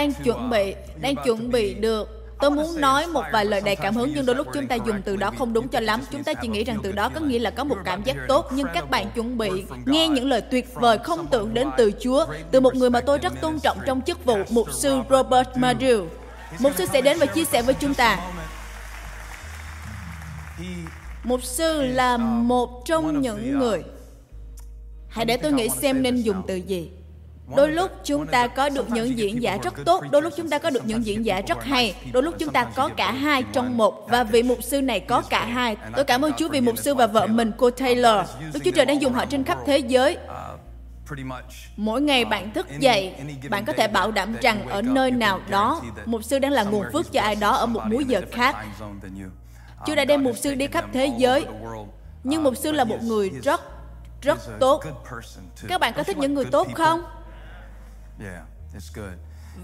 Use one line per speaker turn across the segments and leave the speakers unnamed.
đang chuẩn bị đang chuẩn bị được Tôi muốn nói một vài lời đầy cảm hứng nhưng đôi lúc chúng ta dùng từ đó không đúng cho lắm. Chúng ta chỉ nghĩ rằng từ đó có nghĩa là có một cảm giác tốt nhưng các bạn chuẩn bị nghe những lời tuyệt vời không tưởng đến từ Chúa từ một người mà tôi rất tôn trọng trong chức vụ mục sư Robert Madu. Mục sư sẽ đến và chia sẻ với chúng ta. Mục sư là một trong những người Hãy để tôi nghĩ xem nên dùng từ gì đôi lúc chúng ta có được những diễn giả rất tốt đôi lúc chúng ta có được những diễn giả rất hay đôi lúc chúng ta có cả hai trong một và vị mục sư này có cả hai. Tôi cảm ơn chúa vì mục sư và vợ mình cô taylor. đức chúa trời đang dùng họ trên khắp thế giới. mỗi ngày bạn thức dậy bạn có thể bảo đảm rằng ở nơi nào đó mục sư đang là nguồn phước cho ai đó ở một múi giờ khác. chúa đã đem mục sư đi khắp thế giới nhưng mục sư là một người rất rất tốt các bạn có thích những người tốt không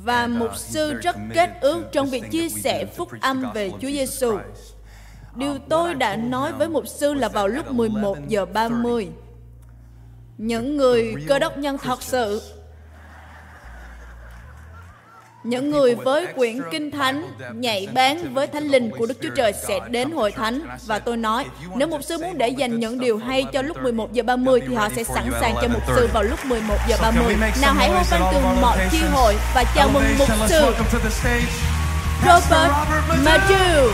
và mục sư rất kết ước trong việc chia sẻ phúc âm về Chúa Giêsu. Điều tôi đã nói với mục sư là vào lúc 11 giờ 30. Những người cơ đốc nhân thật sự những người với quyển kinh thánh nhạy bén với thánh linh của Đức Chúa Trời sẽ đến hội thánh và tôi nói nếu mục sư muốn để dành những điều hay cho lúc 11 giờ 30 thì họ sẽ sẵn sàng cho mục sư vào lúc 11 giờ 30. Nào hãy hô vang từ mọi chi hội và chào mừng mục sư Robert Matthew.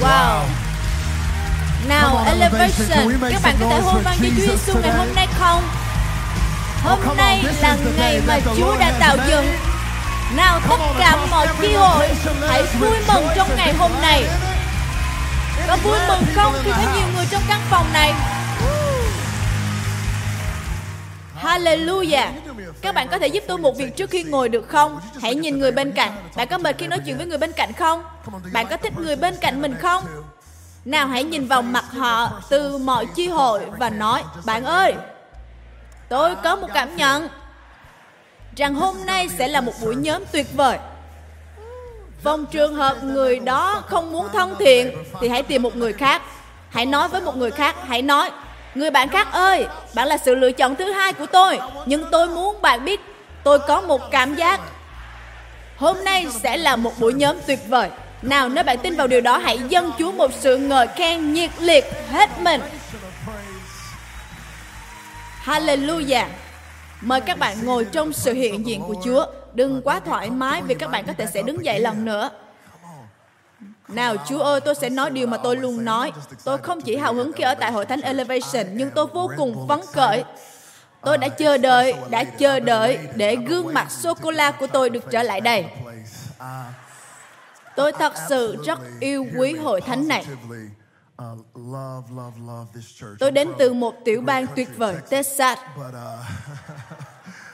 Wow. Nào, Elevation, các bạn có thể hô vang cho Chúa Giêsu ngày hôm nay không? Hôm nay là ngày mà Chúa đã tạo dựng. Nào, tất cả mọi chi hội, hãy vui mừng trong ngày hôm nay. Có vui mừng không khi có nhiều người trong căn phòng này? Hallelujah. Các bạn có thể giúp tôi một việc trước khi ngồi được không? Hãy nhìn người bên cạnh. Bạn có mệt khi nói chuyện với người bên cạnh không? Bạn có thích người bên cạnh mình không? Nào hãy nhìn vào mặt họ từ mọi chi hội và nói, bạn ơi, tôi có một cảm nhận rằng hôm nay sẽ là một buổi nhóm tuyệt vời. Vòng trường hợp người đó không muốn thân thiện thì hãy tìm một người khác. Hãy nói với một người khác, hãy nói, người bạn khác ơi, bạn là sự lựa chọn thứ hai của tôi, nhưng tôi muốn bạn biết tôi có một cảm giác hôm nay sẽ là một buổi nhóm tuyệt vời nào nếu bạn tin vào điều đó hãy dâng Chúa một sự ngợi khen nhiệt liệt hết mình. Hallelujah. Mời các bạn ngồi trong sự hiện diện của Chúa. Đừng quá thoải mái vì các bạn có thể sẽ đứng dậy lần nữa. Nào Chúa ơi, tôi sẽ nói điều mà tôi luôn nói. Tôi không chỉ hào hứng khi ở tại hội thánh Elevation, nhưng tôi vô cùng phấn khởi. Tôi đã chờ đợi, đã chờ đợi để gương mặt sô-cô-la của tôi được trở lại đây. Tôi thật sự rất yêu quý hội thánh này. Tôi đến từ một tiểu bang tuyệt vời, Texas.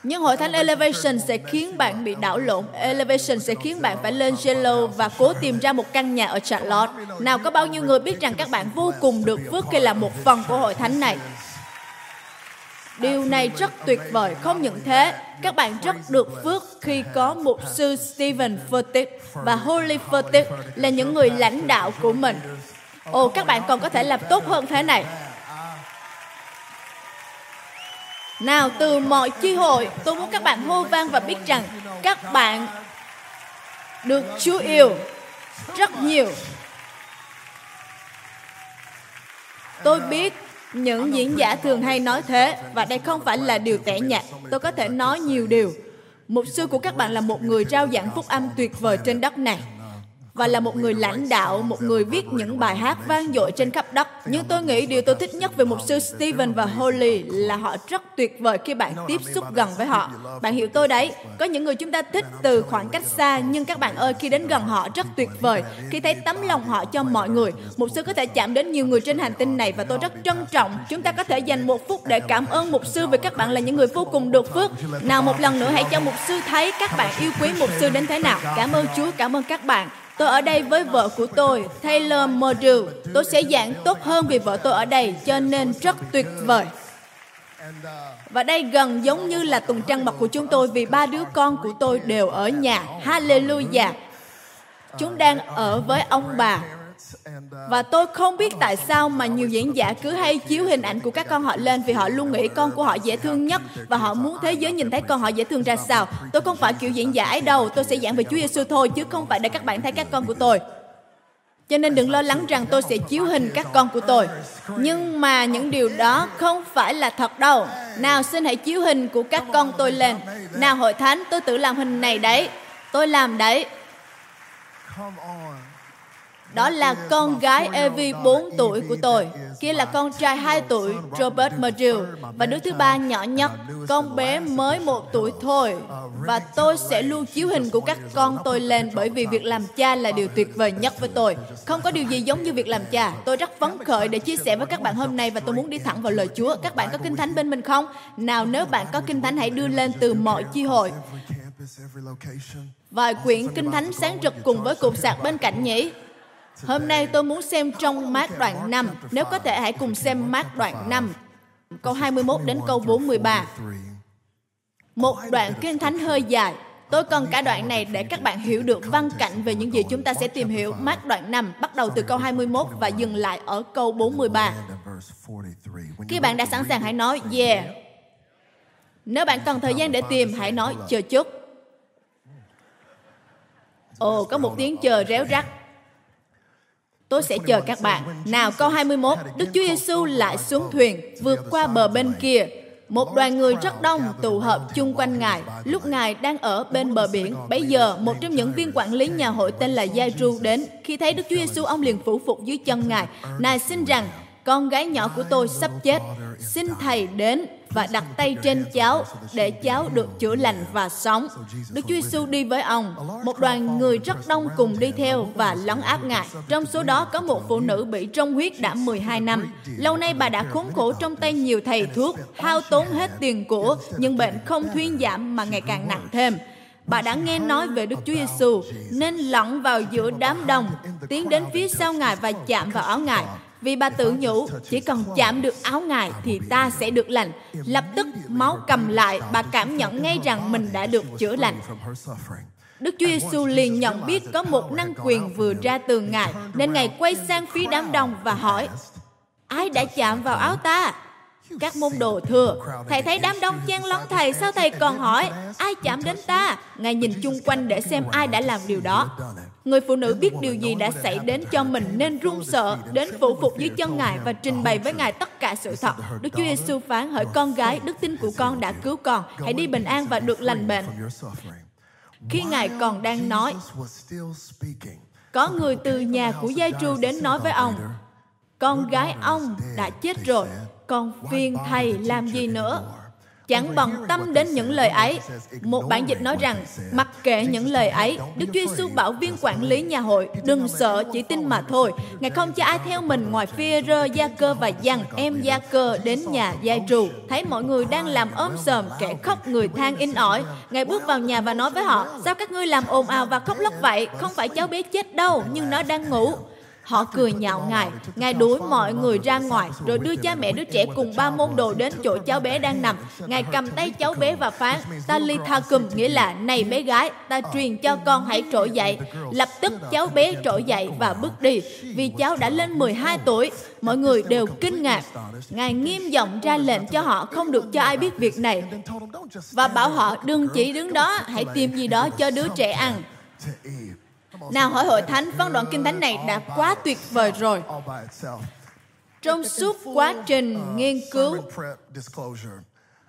Nhưng hội thánh Elevation sẽ khiến bạn bị đảo lộn. Elevation sẽ khiến bạn phải lên Jello và cố tìm ra một căn nhà ở Charlotte. Nào có bao nhiêu người biết rằng các bạn vô cùng được phước khi là một phần của hội thánh này. Điều này rất tuyệt vời. Không những thế, các bạn rất được phước khi có mục sư Stephen Furtick và Holy Furtick là những người lãnh đạo của mình. Ồ, các bạn còn có thể làm tốt hơn thế này. Nào, từ mọi chi hội, tôi muốn các bạn hô vang và biết rằng các bạn được Chúa yêu rất nhiều. Tôi biết những diễn giả thường hay nói thế và đây không phải là điều tẻ nhạt. Tôi có thể nói nhiều điều. Mục sư của các bạn là một người rao giảng phúc âm tuyệt vời trên đất này và là một người lãnh đạo, một người viết những bài hát vang dội trên khắp đất. Nhưng tôi nghĩ điều tôi thích nhất về mục sư Stephen và Holly là họ rất tuyệt vời khi bạn tiếp xúc gần với họ. Bạn hiểu tôi đấy, có những người chúng ta thích từ khoảng cách xa, nhưng các bạn ơi, khi đến gần họ rất tuyệt vời. Khi thấy tấm lòng họ cho mọi người, mục sư có thể chạm đến nhiều người trên hành tinh này và tôi rất trân trọng. Chúng ta có thể dành một phút để cảm ơn mục sư vì các bạn là những người vô cùng được phước. Nào một lần nữa hãy cho mục sư thấy các bạn yêu quý mục sư đến thế nào. Cảm ơn Chúa, cảm ơn các bạn. Tôi ở đây với vợ của tôi, Taylor Model. Tôi sẽ giảng tốt hơn vì vợ tôi ở đây, cho nên rất tuyệt vời. Và đây gần giống như là tuần trăng mật của chúng tôi vì ba đứa con của tôi đều ở nhà. Hallelujah. Chúng đang ở với ông bà. Và tôi không biết tại sao mà nhiều diễn giả cứ hay chiếu hình ảnh của các con họ lên vì họ luôn nghĩ con của họ dễ thương nhất và họ muốn thế giới nhìn thấy con họ dễ thương ra sao. Tôi không phải kiểu diễn giả ấy đâu, tôi sẽ giảng về Chúa Giêsu thôi chứ không phải để các bạn thấy các con của tôi. Cho nên đừng lo lắng rằng tôi sẽ chiếu hình các con của tôi. Nhưng mà những điều đó không phải là thật đâu. Nào xin hãy chiếu hình của các con tôi lên. Nào hội thánh, tôi tự làm hình này đấy. Tôi làm đấy. Đó là con gái Evie 4 tuổi của tôi. Kia là con trai 2 tuổi Robert Merrill. Và đứa thứ ba nhỏ nhất, con bé mới một tuổi thôi. Và tôi sẽ luôn chiếu hình của các con tôi lên bởi vì việc làm cha là điều tuyệt vời nhất với tôi. Không có điều gì giống như việc làm cha. Tôi rất phấn khởi để chia sẻ với các bạn hôm nay và tôi muốn đi thẳng vào lời Chúa. Các bạn có kinh thánh bên mình không? Nào nếu bạn có kinh thánh hãy đưa lên từ mọi chi hội. Vài quyển kinh thánh sáng rực cùng với cục sạc bên cạnh nhỉ? Hôm nay tôi muốn xem trong mát đoạn 5. Nếu có thể hãy cùng xem mát đoạn 5. Câu 21 đến câu 43. Một đoạn kinh thánh hơi dài. Tôi cần cả đoạn này để các bạn hiểu được văn cảnh về những gì chúng ta sẽ tìm hiểu. Mát đoạn 5 bắt đầu từ câu 21 và dừng lại ở câu 43. Khi bạn đã sẵn sàng hãy nói yeah. Nếu bạn cần thời gian để tìm, hãy nói chờ chút. Ồ, có một tiếng chờ réo rắt. Tôi sẽ chờ các bạn. Nào câu 21, Đức Chúa Giêsu lại xuống thuyền, vượt qua bờ bên kia. Một đoàn người rất đông tụ hợp chung quanh Ngài. Lúc Ngài đang ở bên bờ biển, bây giờ một trong những viên quản lý nhà hội tên là Giai-ru đến. Khi thấy Đức Chúa Giêsu, ông liền phủ phục dưới chân Ngài. Ngài xin rằng, con gái nhỏ của tôi sắp chết. Xin Thầy đến và đặt tay trên cháu để cháu được chữa lành và sống. Đức Chúa Giêsu đi với ông. Một đoàn người rất đông cùng đi theo và lấn áp Ngài. Trong số đó có một phụ nữ bị trong huyết đã 12 năm. Lâu nay bà đã khốn khổ trong tay nhiều thầy thuốc, hao tốn hết tiền của, nhưng bệnh không thuyên giảm mà ngày càng nặng thêm bà đã nghe nói về Đức Chúa Giêsu nên lẫn vào giữa đám đông, tiến đến phía sau Ngài và chạm vào áo Ngài. Vì bà tự nhủ, chỉ cần chạm được áo Ngài thì ta sẽ được lành. Lập tức máu cầm lại, bà cảm nhận ngay rằng mình đã được chữa lành. Đức Chúa Giêsu liền nhận biết có một năng quyền vừa ra từ Ngài, nên Ngài quay sang phía đám đông và hỏi, Ai đã chạm vào áo ta? Các môn đồ thừa, thầy thấy đám đông chen lấn thầy, sao thầy còn hỏi, ai chạm đến ta? Ngài nhìn chung quanh để xem ai đã làm điều đó. Người phụ nữ biết điều gì đã xảy đến cho mình nên run sợ, đến phụ phục dưới chân Ngài và trình bày với Ngài tất cả sự thật. Đức Chúa Giêsu phán hỡi con gái, đức tin của con đã cứu con, hãy đi bình an và được lành bệnh. Khi Ngài còn đang nói, có người từ nhà của Giai Tru đến nói với ông, con gái ông đã chết rồi, còn phiền thầy làm gì nữa? Chẳng bận tâm đến những lời ấy. Một bản dịch nói rằng, mặc kệ những lời ấy, Đức Chúa Giêsu bảo viên quản lý nhà hội, đừng sợ, chỉ tin mà thôi. Ngài không cho ai theo mình ngoài phi rơ, gia cơ và dằn em gia cơ đến nhà gia trù. Thấy mọi người đang làm ôm sờm, kẻ khóc người than in ỏi. Ngài bước vào nhà và nói với họ, sao các ngươi làm ồn ào và khóc lóc vậy? Không phải cháu bé chết đâu, nhưng nó đang ngủ. Họ cười nhạo Ngài. Ngài đuổi mọi người ra ngoài, rồi đưa cha mẹ đứa trẻ cùng ba môn đồ đến chỗ cháu bé đang nằm. Ngài cầm tay cháu bé và phán, ta ly tha cùm, nghĩa là, này bé gái, ta truyền cho con hãy trỗi dậy. Lập tức cháu bé trỗi dậy và bước đi, vì cháu đã lên 12 tuổi. Mọi người đều kinh ngạc. Ngài nghiêm giọng ra lệnh cho họ không được cho ai biết việc này. Và bảo họ đừng chỉ đứng đó, hãy tìm gì đó cho đứa trẻ ăn. Nào hỏi hội thánh, phân đoạn kinh thánh này đã quá tuyệt vời rồi. Trong suốt quá trình nghiên cứu,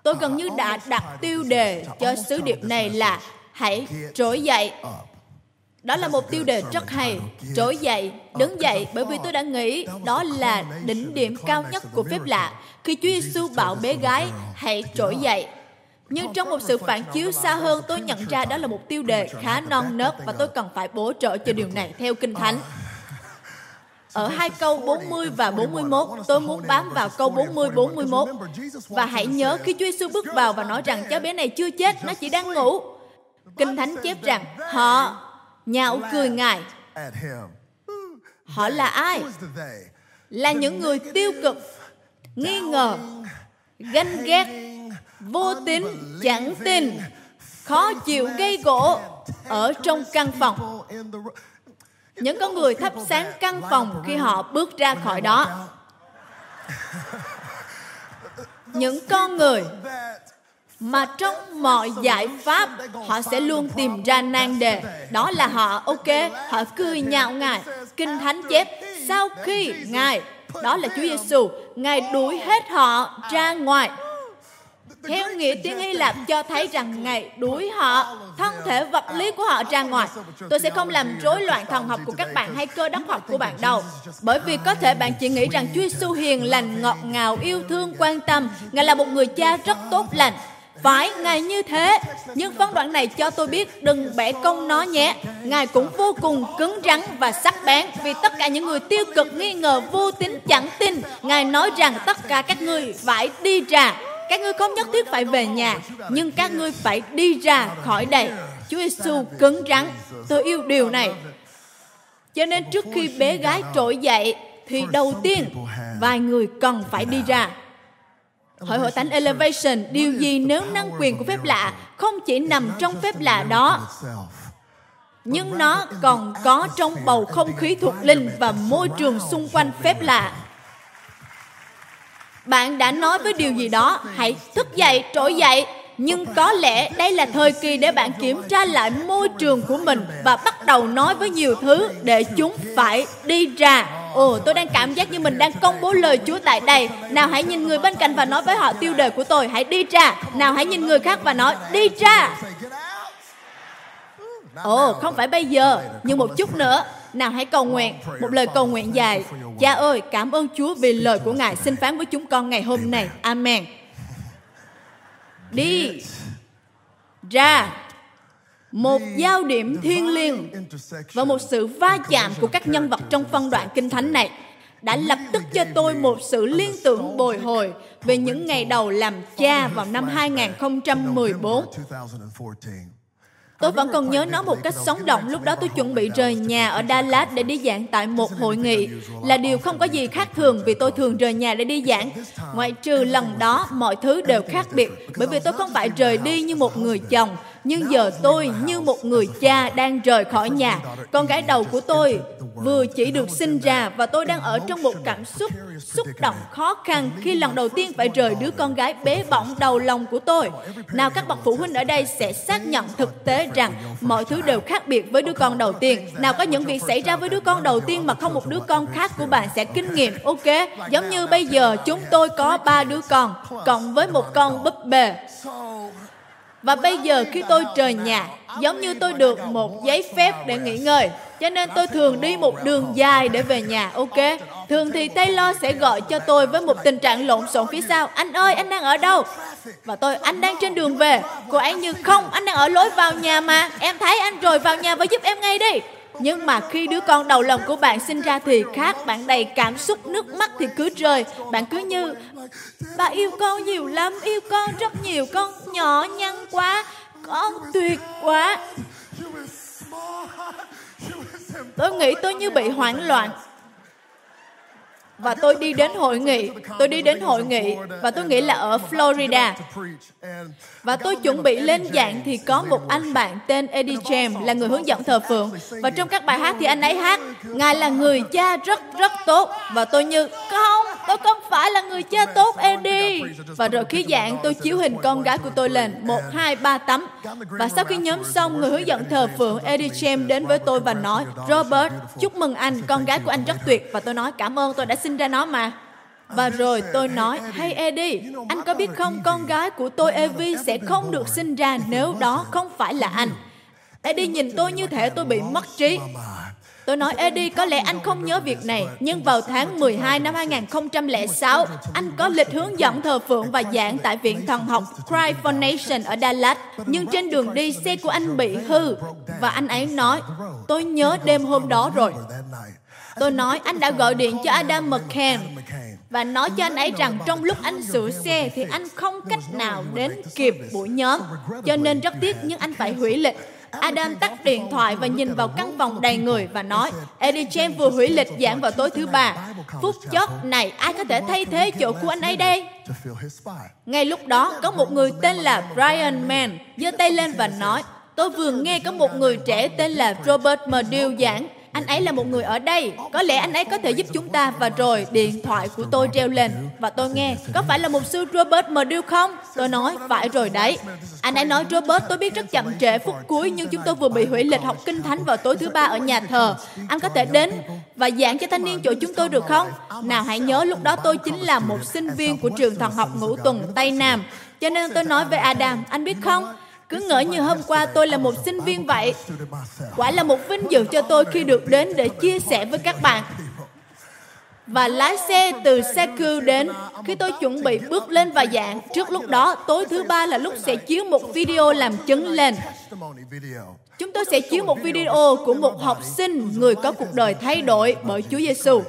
tôi gần như đã đặt tiêu đề cho sứ điệp này là hãy trỗi dậy. Đó là một tiêu đề rất hay. Trỗi dậy, đứng dậy, bởi vì tôi đã nghĩ đó là đỉnh điểm cao nhất của phép lạ. Khi Chúa Giêsu bảo bé gái, hãy trỗi dậy, nhưng trong một sự phản chiếu xa hơn, tôi nhận ra đó là một tiêu đề khá non nớt và tôi cần phải bổ trợ cho điều này theo Kinh Thánh. Ở hai câu 40 và 41, tôi muốn bám vào câu 40, 41. Và hãy nhớ khi Chúa Giêsu bước vào và nói rằng cháu bé này chưa chết, nó chỉ đang ngủ. Kinh Thánh chép rằng họ nhạo cười Ngài. Họ là ai? Là những người tiêu cực, nghi ngờ, ganh ghét, vô tín chẳng tin khó chịu gây gỗ ở trong căn phòng. Những con người thắp sáng căn phòng khi họ bước ra khỏi đó. những con người mà trong mọi giải pháp họ sẽ luôn tìm ra nan đề. đó là họ ok họ cười nhạo ngài. kinh thánh chép sau khi ngài đó là Chúa Giêsu ngài đuổi hết họ ra ngoài theo nghĩa tiếng Hy Lạp cho thấy rằng Ngài đuổi họ, thân thể vật lý của họ ra ngoài. Tôi sẽ không làm rối loạn thần học của các bạn hay cơ đốc học của bạn đâu. Bởi vì có thể bạn chỉ nghĩ rằng Chúa Giêsu hiền lành, ngọt ngào, yêu thương, quan tâm. Ngài là một người cha rất tốt lành. Phải, Ngài như thế. Nhưng phân đoạn này cho tôi biết đừng bẻ công nó nhé. Ngài cũng vô cùng cứng rắn và sắc bén vì tất cả những người tiêu cực nghi ngờ vô tín chẳng tin. Ngài nói rằng tất cả các ngươi phải đi ra các ngươi không nhất thiết phải về nhà, nhưng các ngươi phải đi ra khỏi đây. Chúa Giêsu cứng rắn. Tôi yêu điều này. Cho nên trước khi bé gái trỗi dậy, thì đầu tiên vài người cần phải đi ra. Hội hội thánh Elevation, điều gì nếu năng quyền của phép lạ không chỉ nằm trong phép lạ đó, nhưng nó còn có trong bầu không khí thuộc linh và môi trường xung quanh phép lạ bạn đã nói với điều gì đó hãy thức dậy trỗi dậy nhưng có lẽ đây là thời kỳ để bạn kiểm tra lại môi trường của mình và bắt đầu nói với nhiều thứ để chúng phải đi ra Ồ, tôi đang cảm giác như mình đang công bố lời Chúa tại đây. Nào hãy nhìn người bên cạnh và nói với họ tiêu đề của tôi, hãy đi ra. Nào hãy nhìn người khác và nói, đi ra. Ồ, không phải bây giờ, nhưng một chút nữa. Nào hãy cầu nguyện, một lời cầu nguyện dài. Cha ơi, cảm ơn Chúa vì lời của Ngài. Xin phán với chúng con ngày hôm nay. Amen. Đi. ra. Một giao điểm thiêng liêng và một sự va chạm của các nhân vật trong phân đoạn kinh thánh này đã lập tức cho tôi một sự liên tưởng bồi hồi về những ngày đầu làm cha vào năm 2014. Tôi vẫn còn nhớ nó một cách sống động lúc đó tôi chuẩn bị rời nhà ở Dallas để đi giảng tại một hội nghị. Là điều không có gì khác thường vì tôi thường rời nhà để đi giảng. Ngoại trừ lần đó, mọi thứ đều khác biệt bởi vì tôi không phải rời đi như một người chồng nhưng giờ tôi như một người cha đang rời khỏi nhà. Con gái đầu của tôi vừa chỉ được sinh ra và tôi đang ở trong một cảm xúc xúc động khó khăn khi lần đầu tiên phải rời đứa con gái bé bỏng đầu lòng của tôi. Nào các bậc phụ huynh ở đây sẽ xác nhận thực tế rằng mọi thứ đều khác biệt với đứa con đầu tiên. Nào có những việc xảy ra với đứa con đầu tiên mà không một đứa con khác của bạn sẽ kinh nghiệm. Ok, giống như bây giờ chúng tôi có ba đứa con cộng với một con búp bê và bây giờ khi tôi rời nhà, giống như tôi được một giấy phép để nghỉ ngơi. Cho nên tôi thường đi một đường dài để về nhà, ok? Thường thì Taylor sẽ gọi cho tôi với một tình trạng lộn xộn phía sau. Anh ơi, anh đang ở đâu? Và tôi, anh đang trên đường về. Cô ấy như, không, anh đang ở lối vào nhà mà. Em thấy anh rồi vào nhà và giúp em ngay đi. Nhưng mà khi đứa con đầu lòng của bạn sinh ra thì khác, bạn đầy cảm xúc, nước mắt thì cứ rơi. Bạn cứ như, bà yêu con nhiều lắm, yêu con rất nhiều, con nhỏ nhăn quá, con tuyệt quá. Tôi nghĩ tôi như bị hoảng loạn và tôi đi đến hội nghị tôi đi đến hội nghị và tôi nghĩ là ở Florida và tôi chuẩn bị lên dạng thì có một anh bạn tên Eddie James là người hướng dẫn thờ phượng. Và trong các bài hát thì anh ấy hát, ngài là người cha rất rất tốt. Và tôi như, không, tôi không phải là người cha tốt, Eddie. Và rồi khi dạng, tôi chiếu hình con gái của tôi lên. Một, hai, ba tấm và sau khi nhóm xong, người hướng dẫn thờ phượng Eddie James đến với tôi và nói, Robert, chúc mừng anh, con gái của anh rất tuyệt. Và tôi nói, cảm ơn, tôi đã sinh ra nó mà và rồi tôi nói, hey Eddie, anh có biết không con gái của tôi Evie sẽ không được sinh ra nếu đó không phải là anh. Eddie nhìn tôi như thể tôi bị mất trí. Tôi nói Eddie có lẽ anh không nhớ việc này Nhưng vào tháng 12 năm 2006 Anh có lịch hướng dẫn thờ phượng và giảng tại Viện Thần học Cry for Nation ở Dallas Nhưng trên đường đi xe của anh bị hư Và anh ấy nói Tôi nhớ đêm hôm đó rồi Tôi nói anh đã gọi điện cho Adam McCann và nói cho anh ấy rằng trong lúc anh sửa xe thì anh không cách nào đến kịp buổi nhóm. Cho nên rất tiếc nhưng anh phải hủy lịch. Adam tắt điện thoại và nhìn vào căn phòng đầy người và nói, Eddie James vừa hủy lịch giảng vào tối thứ ba. Phút chót này, ai có thể thay thế chỗ của anh ấy đây? Ngay lúc đó, có một người tên là Brian Mann giơ tay lên và nói, tôi vừa nghe có một người trẻ tên là Robert Murdew giảng anh ấy là một người ở đây. Có lẽ anh ấy có thể giúp chúng ta. Và rồi, điện thoại của tôi treo lên. Và tôi nghe, có phải là một sư Robert Murdew không? Tôi nói, phải rồi đấy. Anh ấy nói, Robert, tôi biết rất chậm trễ phút cuối, nhưng chúng tôi vừa bị hủy lịch học kinh thánh vào tối thứ ba ở nhà thờ. Anh có thể đến và giảng cho thanh niên chỗ chúng tôi được không? Nào hãy nhớ, lúc đó tôi chính là một sinh viên của trường thần học ngũ tuần Tây Nam. Cho nên tôi nói với Adam, anh biết không? Cứ ngỡ như hôm qua tôi là một sinh viên vậy. Quả là một vinh dự cho tôi khi được đến để chia sẻ với các bạn. Và lái xe từ xe đến khi tôi chuẩn bị bước lên và giảng. Trước lúc đó, tối thứ ba là lúc sẽ chiếu một video làm chứng lên. Chúng tôi sẽ chiếu một video của một học sinh người có cuộc đời thay đổi bởi Chúa Giêsu.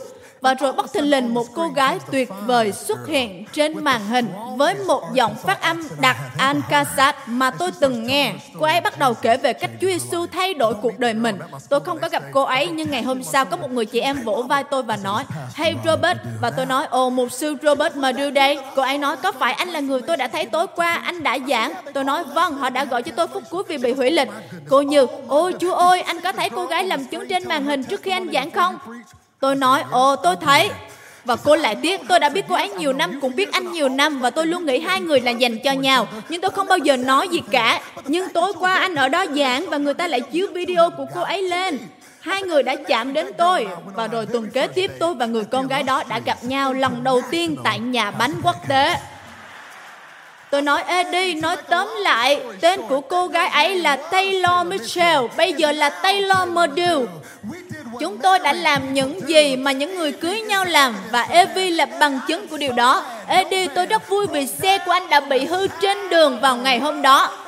Và rồi bất thình lình một cô gái tuyệt vời xuất hiện trên màn hình với một giọng phát âm đặc Ankasat mà tôi từng nghe. Cô ấy bắt đầu kể về cách Chúa Giêsu thay đổi cuộc đời mình. Tôi không có gặp cô ấy, nhưng ngày hôm sau có một người chị em vỗ vai tôi và nói, Hey, Robert và tôi nói, Ồ, mục sư Robert mà đưa đây. Cô ấy nói, có phải anh là người tôi đã thấy tối qua, anh đã giảng. Tôi nói vâng họ đã gọi cho tôi phút cuối vì bị hủy lịch. Cô Như Ôi, Chúa ơi, anh có thấy cô gái làm chứng trên màn hình trước khi anh giảng không? Tôi nói, ồ tôi thấy. Và cô lại tiếc, tôi đã biết cô ấy nhiều năm, cũng biết anh nhiều năm và tôi luôn nghĩ hai người là dành cho nhau. Nhưng tôi không bao giờ nói gì cả. Nhưng tối qua anh ở đó giảng và người ta lại chiếu video của cô ấy lên. Hai người đã chạm đến tôi và rồi tuần kế tiếp tôi và người con gái đó đã gặp nhau lần đầu tiên tại nhà bánh quốc tế. Tôi nói Eddie, nói tóm lại, tên của cô gái ấy là Taylor Mitchell, bây giờ là Taylor Module. Chúng tôi đã làm những gì mà những người cưới nhau làm và Evie là bằng chứng của điều đó. Eddie, tôi rất vui vì xe của anh đã bị hư trên đường vào ngày hôm đó.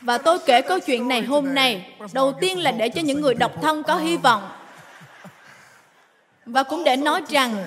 Và tôi kể câu chuyện này hôm nay, đầu tiên là để cho những người độc thân có hy vọng. Và cũng để nói rằng,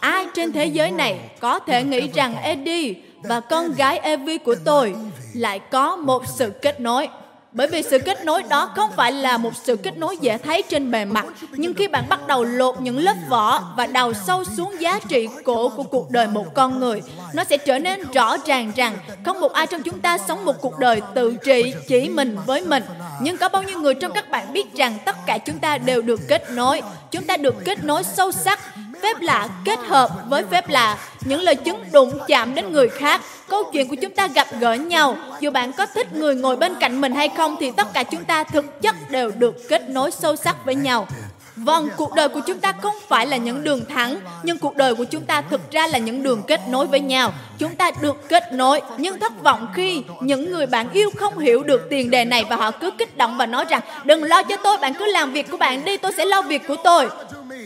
ai trên thế giới này có thể nghĩ rằng Eddie và con gái Evie của tôi lại có một sự kết nối. Bởi vì sự kết nối đó không phải là một sự kết nối dễ thấy trên bề mặt, nhưng khi bạn bắt đầu lột những lớp vỏ và đào sâu xuống giá trị cổ của cuộc đời một con người, nó sẽ trở nên rõ ràng rằng không một ai trong chúng ta sống một cuộc đời tự trị chỉ mình với mình. Nhưng có bao nhiêu người trong các bạn biết rằng tất cả chúng ta đều được kết nối, chúng ta được kết nối sâu sắc phép lạ kết hợp với phép lạ, những lời chứng đụng chạm đến người khác, câu chuyện của chúng ta gặp gỡ nhau. Dù bạn có thích người ngồi bên cạnh mình hay không thì tất cả chúng ta thực chất đều được kết nối sâu sắc với nhau. Vâng, cuộc đời của chúng ta không phải là những đường thẳng, nhưng cuộc đời của chúng ta thực ra là những đường kết nối với nhau. Chúng ta được kết nối, nhưng thất vọng khi những người bạn yêu không hiểu được tiền đề này và họ cứ kích động và nói rằng đừng lo cho tôi, bạn cứ làm việc của bạn đi, tôi sẽ lo việc của tôi.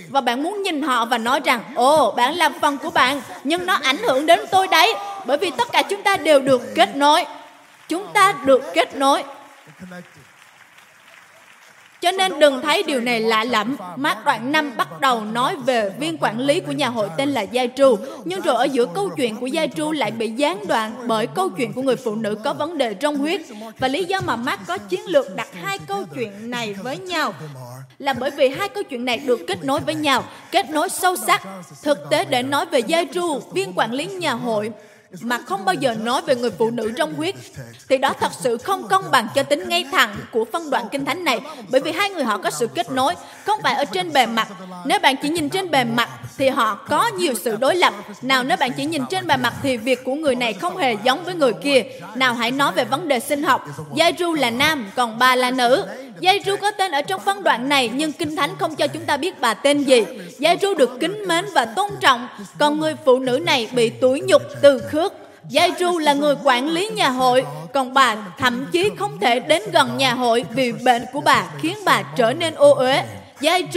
Và bạn muốn nhìn họ và nói rằng, ồ, bạn làm phần của bạn, nhưng nó ảnh hưởng đến tôi đấy. Bởi vì tất cả chúng ta đều được kết nối. Chúng ta được kết nối cho nên đừng thấy điều này lạ lẫm. Mát đoạn 5 bắt đầu nói về viên quản lý của nhà hội tên là Gia Tru. Nhưng rồi ở giữa câu chuyện của Gia Tru lại bị gián đoạn bởi câu chuyện của người phụ nữ có vấn đề trong huyết. Và lý do mà Mát có chiến lược đặt hai câu chuyện này với nhau là bởi vì hai câu chuyện này được kết nối với nhau, kết nối sâu sắc. Thực tế để nói về Gia Tru, viên quản lý nhà hội, mà không bao giờ nói về người phụ nữ trong huyết. Thì đó thật sự không công bằng cho tính ngay thẳng của phân đoạn kinh thánh này. Bởi vì hai người họ có sự kết nối, không phải ở trên bề mặt. Nếu bạn chỉ nhìn trên bề mặt, thì họ có nhiều sự đối lập. Nào, nếu bạn chỉ nhìn trên bề mặt, thì việc của người này không hề giống với người kia. Nào, hãy nói về vấn đề sinh học. Giai ru là nam, còn bà là nữ. Giai ru có tên ở trong phân đoạn này nhưng Kinh Thánh không cho chúng ta biết bà tên gì. Giai ru được kính mến và tôn trọng, còn người phụ nữ này bị tủi nhục từ khước. Giai ru là người quản lý nhà hội, còn bà thậm chí không thể đến gần nhà hội vì bệnh của bà khiến bà trở nên ô uế. Giai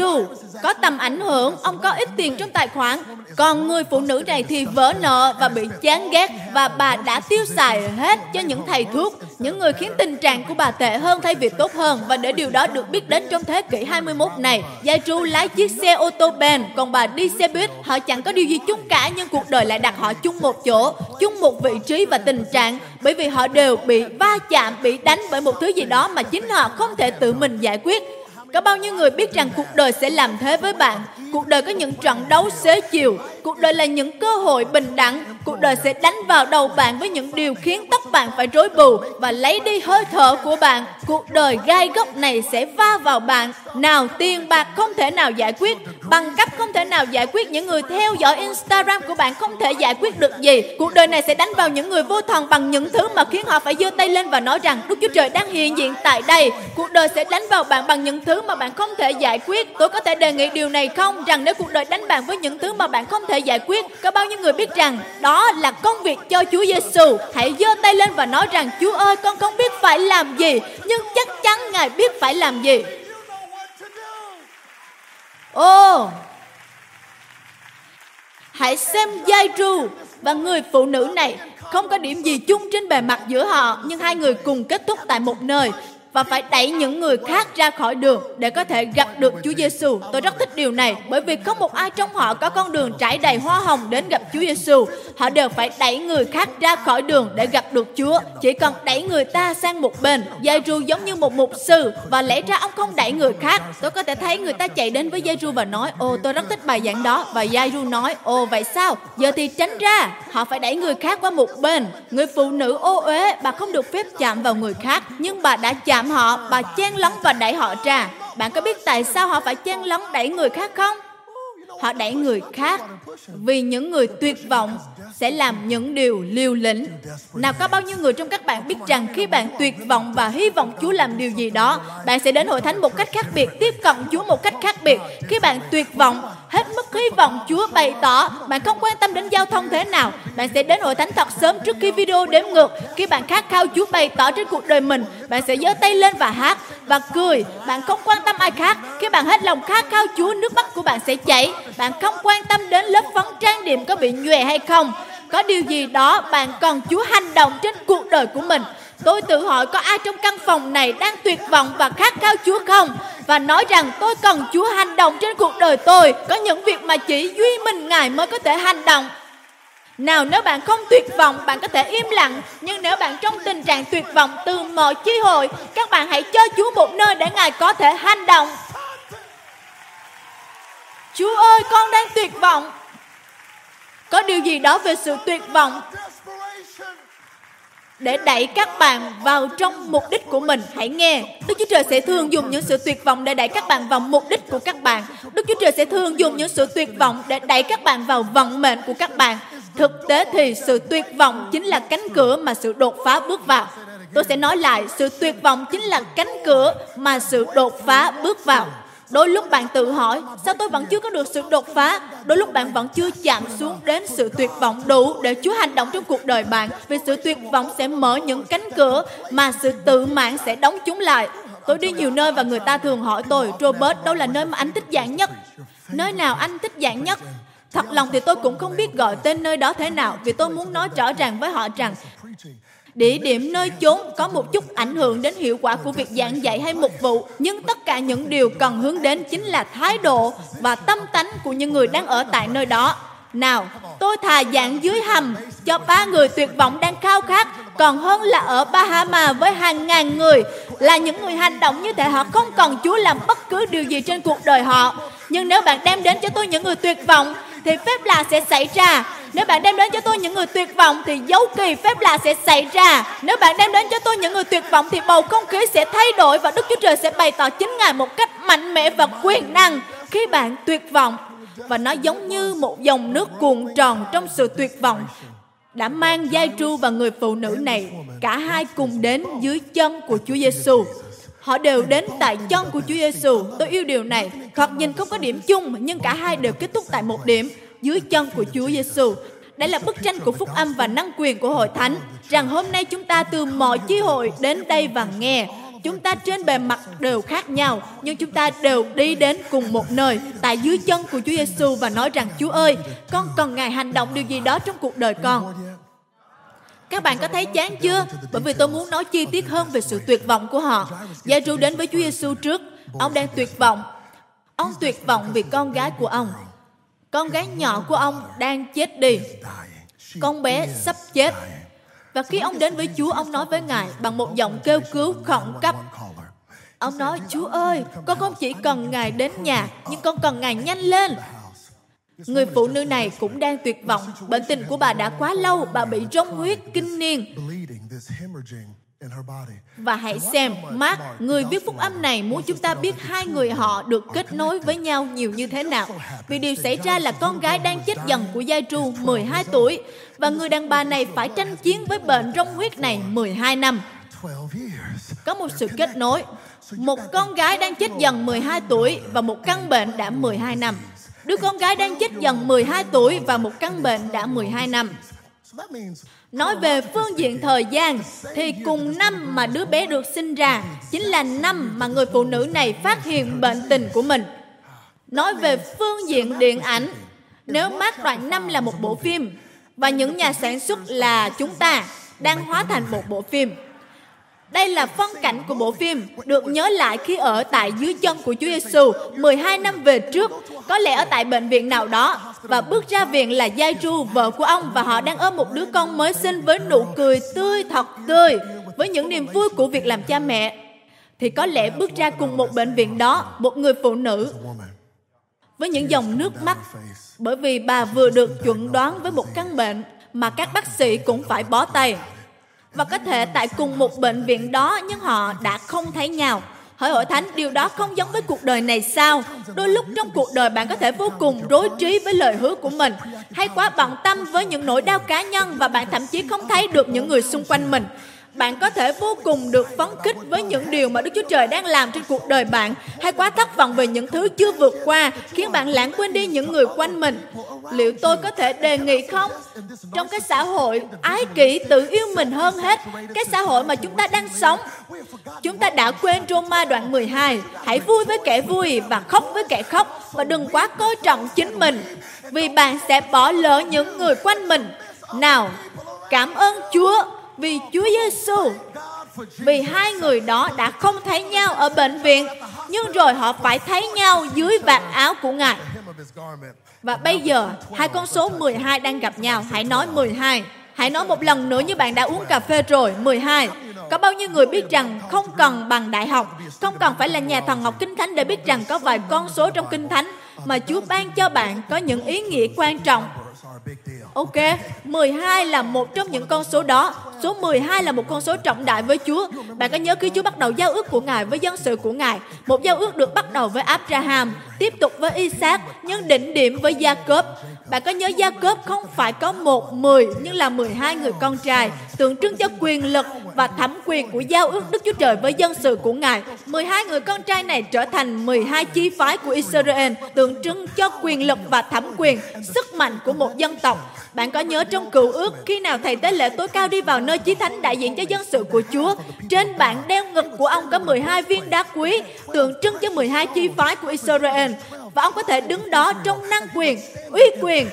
có tầm ảnh hưởng, ông có ít tiền trong tài khoản. Còn người phụ nữ này thì vỡ nợ và bị chán ghét và bà đã tiêu xài hết cho những thầy thuốc, những người khiến tình trạng của bà tệ hơn thay vì tốt hơn và để điều đó được biết đến trong thế kỷ 21 này. Gia lái chiếc xe ô tô bền, còn bà đi xe buýt, họ chẳng có điều gì chung cả nhưng cuộc đời lại đặt họ chung một chỗ, chung một vị trí và tình trạng bởi vì họ đều bị va chạm, bị đánh bởi một thứ gì đó mà chính họ không thể tự mình giải quyết có bao nhiêu người biết rằng cuộc đời sẽ làm thế với bạn? Cuộc đời có những trận đấu xế chiều, Cuộc đời là những cơ hội bình đẳng. Cuộc đời sẽ đánh vào đầu bạn với những điều khiến tóc bạn phải rối bù và lấy đi hơi thở của bạn. Cuộc đời gai góc này sẽ va vào bạn. Nào tiền bạc không thể nào giải quyết, bằng cấp không thể nào giải quyết, những người theo dõi Instagram của bạn không thể giải quyết được gì. Cuộc đời này sẽ đánh vào những người vô thần bằng những thứ mà khiến họ phải giơ tay lên và nói rằng Đức Chúa Trời đang hiện diện tại đây. Cuộc đời sẽ đánh vào bạn bằng những thứ mà bạn không thể giải quyết. Tôi có thể đề nghị điều này không? Rằng nếu cuộc đời đánh bạn với những thứ mà bạn không thể giải quyết, có bao nhiêu người biết rằng đó là công việc cho Chúa Giêsu. Hãy giơ tay lên và nói rằng Chúa ơi, con không biết phải làm gì, nhưng chắc chắn Ngài biết phải làm gì. ô oh, hãy xem giai tru và người phụ nữ này không có điểm gì chung trên bề mặt giữa họ nhưng hai người cùng kết thúc tại một nơi và phải đẩy những người khác ra khỏi đường để có thể gặp được Chúa Giêsu. Tôi rất thích điều này bởi vì không một ai trong họ có con đường trải đầy hoa hồng đến gặp Chúa Giêsu. Họ đều phải đẩy người khác ra khỏi đường để gặp được Chúa. Chỉ cần đẩy người ta sang một bên. Giai-ru giống như một mục sư và lẽ ra ông không đẩy người khác. Tôi có thể thấy người ta chạy đến với Giai-ru và nói: ô, tôi rất thích bài giảng đó." Và Giai-ru nói: "Ồ, vậy sao? Giờ thì tránh ra." Họ phải đẩy người khác qua một bên. Người phụ nữ ô uế, bà không được phép chạm vào người khác, nhưng bà đã chạm chạm họ, bà chen lấn và đẩy họ ra. Bạn có biết tại sao họ phải chen lấn đẩy người khác không? Họ đẩy người khác vì những người tuyệt vọng sẽ làm những điều liều lĩnh. Nào có bao nhiêu người trong các bạn biết rằng khi bạn tuyệt vọng và hy vọng Chúa làm điều gì đó, bạn sẽ đến hội thánh một cách khác biệt, tiếp cận Chúa một cách khác biệt. Khi bạn tuyệt vọng, hết mức hy vọng Chúa bày tỏ, bạn không quan tâm đến giao thông thế nào, bạn sẽ đến hội thánh thật sớm trước khi video đếm ngược. Khi bạn khát khao Chúa bày tỏ trên cuộc đời mình, bạn sẽ giơ tay lên và hát và cười. Bạn không quan tâm ai khác. Khi bạn hết lòng khát khao Chúa, nước mắt của bạn sẽ chảy. Bạn không quan tâm đến lớp phấn trang điểm có bị nhòe hay không. Có điều gì đó bạn cần Chúa hành động trên cuộc đời của mình. Tôi tự hỏi có ai trong căn phòng này đang tuyệt vọng và khát khao Chúa không? Và nói rằng tôi cần Chúa hành động trên cuộc đời tôi. Có những việc mà chỉ duy mình Ngài mới có thể hành động. Nào nếu bạn không tuyệt vọng, bạn có thể im lặng. Nhưng nếu bạn trong tình trạng tuyệt vọng từ mọi chi hội, các bạn hãy cho Chúa một nơi để Ngài có thể hành động. Chúa ơi, con đang tuyệt vọng. Có điều gì đó về sự tuyệt vọng để đẩy các bạn vào trong mục đích của mình. Hãy nghe, Đức Chúa Trời sẽ thường dùng những sự tuyệt vọng để đẩy các bạn vào mục đích của các bạn. Đức Chúa Trời sẽ thường dùng những sự tuyệt vọng để đẩy các bạn vào vận mệnh của các bạn. Thực tế thì sự tuyệt vọng chính là cánh cửa mà sự đột phá bước vào. Tôi sẽ nói lại, sự tuyệt vọng chính là cánh cửa mà sự đột phá bước vào. Đôi lúc bạn tự hỏi, sao tôi vẫn chưa có được sự đột phá? Đôi lúc bạn vẫn chưa chạm xuống đến sự tuyệt vọng đủ để Chúa hành động trong cuộc đời bạn. Vì sự tuyệt vọng sẽ mở những cánh cửa mà sự tự mãn sẽ đóng chúng lại. Tôi đi nhiều nơi và người ta thường hỏi tôi, Robert, đâu là nơi mà anh thích giảng nhất? Nơi nào anh thích giảng nhất? Thật lòng thì tôi cũng không biết gọi tên nơi đó thế nào vì tôi muốn nói rõ ràng với họ rằng Địa điểm nơi chốn có một chút ảnh hưởng đến hiệu quả của việc giảng dạy hay mục vụ, nhưng tất cả những điều cần hướng đến chính là thái độ và tâm tánh của những người đang ở tại nơi đó. Nào, tôi thà giảng dưới hầm cho ba người tuyệt vọng đang khao khát còn hơn là ở Bahama với hàng ngàn người là những người hành động như thể họ không cần Chúa làm bất cứ điều gì trên cuộc đời họ. Nhưng nếu bạn đem đến cho tôi những người tuyệt vọng thì phép lạ sẽ xảy ra. Nếu bạn đem đến cho tôi những người tuyệt vọng thì dấu kỳ phép lạ sẽ xảy ra. Nếu bạn đem đến cho tôi những người tuyệt vọng thì bầu không khí sẽ thay đổi và Đức Chúa Trời sẽ bày tỏ chính Ngài một cách mạnh mẽ và quyền năng khi bạn tuyệt vọng. Và nó giống như một dòng nước cuộn tròn trong sự tuyệt vọng đã mang giai tru và người phụ nữ này cả hai cùng đến dưới chân của Chúa Giêsu. Họ đều đến tại chân của Chúa Giêsu. Tôi yêu điều này. Thoạt nhìn không có điểm chung, nhưng cả hai đều kết thúc tại một điểm dưới chân của Chúa Giêsu. Đây là bức tranh của phúc âm và năng quyền của hội thánh. Rằng hôm nay chúng ta từ mọi chi hội đến đây và nghe. Chúng ta trên bề mặt đều khác nhau, nhưng chúng ta đều đi đến cùng một nơi, tại dưới chân của Chúa Giêsu và nói rằng Chúa ơi, con cần Ngài hành động điều gì đó trong cuộc đời con. Các bạn có thấy chán chưa? Bởi vì tôi muốn nói chi tiết hơn về sự tuyệt vọng của họ. Gia ru đến với Chúa Giêsu trước. Ông đang tuyệt vọng. Ông tuyệt vọng vì con gái của ông. Con gái nhỏ của ông đang chết đi. Con bé sắp chết. Và khi ông đến với Chúa, ông nói với Ngài bằng một giọng kêu cứu khẩn cấp. Ông nói, Chúa ơi, con không chỉ cần Ngài đến nhà, nhưng con cần Ngài nhanh lên. Người phụ nữ này cũng đang tuyệt vọng. Bệnh tình của bà đã quá lâu, bà bị rong huyết kinh niên. Và hãy xem, Mark, người viết phúc âm này muốn chúng ta biết hai người họ được kết nối với nhau nhiều như thế nào. Vì điều xảy ra là con gái đang chết dần của Giai Tru 12 tuổi và người đàn bà này phải tranh chiến với bệnh rong huyết này 12 năm. Có một sự kết nối. Một con gái đang chết dần 12 tuổi và một căn bệnh đã 12 năm. Đứa con gái đang chết dần 12 tuổi và một căn bệnh đã 12 năm. Nói về phương diện thời gian thì cùng năm mà đứa bé được sinh ra chính là năm mà người phụ nữ này phát hiện bệnh tình của mình. Nói về phương diện điện ảnh, nếu mát đoạn năm là một bộ phim và những nhà sản xuất là chúng ta đang hóa thành một bộ phim đây là phân cảnh của bộ phim được nhớ lại khi ở tại dưới chân của Chúa Giêsu 12 năm về trước, có lẽ ở tại bệnh viện nào đó và bước ra viện là Giai Tru, vợ của ông và họ đang ôm một đứa con mới sinh với nụ cười tươi thật tươi, với những niềm vui của việc làm cha mẹ. Thì có lẽ bước ra cùng một bệnh viện đó, một người phụ nữ với những dòng nước mắt bởi vì bà vừa được chuẩn đoán với một căn bệnh mà các bác sĩ cũng phải bó tay. Và có thể tại cùng một bệnh viện đó nhưng họ đã không thấy nhau. Hỡi hội thánh, điều đó không giống với cuộc đời này sao? Đôi lúc trong cuộc đời bạn có thể vô cùng rối trí với lời hứa của mình, hay quá bận tâm với những nỗi đau cá nhân và bạn thậm chí không thấy được những người xung quanh mình bạn có thể vô cùng được phấn khích với những điều mà Đức Chúa Trời đang làm trên cuộc đời bạn hay quá thất vọng về những thứ chưa vượt qua khiến bạn lãng quên đi những người quanh mình. Liệu tôi có thể đề nghị không? Trong cái xã hội ái kỷ tự yêu mình hơn hết, cái xã hội mà chúng ta đang sống, chúng ta đã quên Roma đoạn 12. Hãy vui với kẻ vui và khóc với kẻ khóc và đừng quá coi trọng chính mình vì bạn sẽ bỏ lỡ những người quanh mình. Nào, cảm ơn Chúa vì Chúa Giêsu vì hai người đó đã không thấy nhau ở bệnh viện nhưng rồi họ phải thấy nhau dưới vạt áo của Ngài. Và bây giờ, hai con số 12 đang gặp nhau. Hãy nói 12. Hãy nói một lần nữa như bạn đã uống cà phê rồi. 12. Có bao nhiêu người biết rằng không cần bằng đại học, không cần phải là nhà thần học kinh thánh để biết rằng có vài con số trong kinh thánh mà Chúa ban cho bạn có những ý nghĩa quan trọng Ok, 12 là một trong những con số đó. Số 12 là một con số trọng đại với Chúa. Bạn có nhớ khi Chúa bắt đầu giao ước của Ngài với dân sự của Ngài? Một giao ước được bắt đầu với Abraham, tiếp tục với Isaac, nhưng đỉnh điểm với gia Jacob. Bạn có nhớ gia Jacob không phải có một mười nhưng là 12 người con trai, tượng trưng cho quyền lực và thẩm quyền của giao ước Đức Chúa Trời với dân sự của Ngài. 12 người con trai này trở thành 12 chi phái của Israel, tượng trưng cho quyền lực và thẩm quyền, sức mạnh của một dân tộc. Bạn có nhớ trong cựu ước khi nào thầy tế lễ tối cao đi vào nơi chí thánh đại diện cho dân sự của Chúa, trên bạn đeo ngực của ông có 12 viên đá quý, tượng trưng cho 12 chi phái của Israel. Và ông có thể đứng đó trong năng quyền, uy quyền,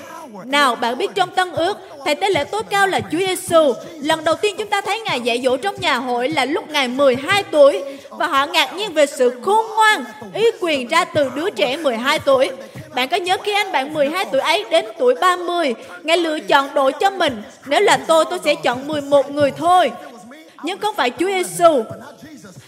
nào bạn biết trong tân ước Thầy tế lễ tối cao là Chúa Giêsu. Lần đầu tiên chúng ta thấy Ngài dạy dỗ trong nhà hội là lúc Ngài 12 tuổi và họ ngạc nhiên về sự khôn ngoan, ý quyền ra từ đứa trẻ 12 tuổi. Bạn có nhớ khi anh bạn 12 tuổi ấy đến tuổi 30, Ngài lựa chọn đội cho mình. Nếu là tôi, tôi sẽ chọn 11 người thôi. Nhưng không phải Chúa Giêsu.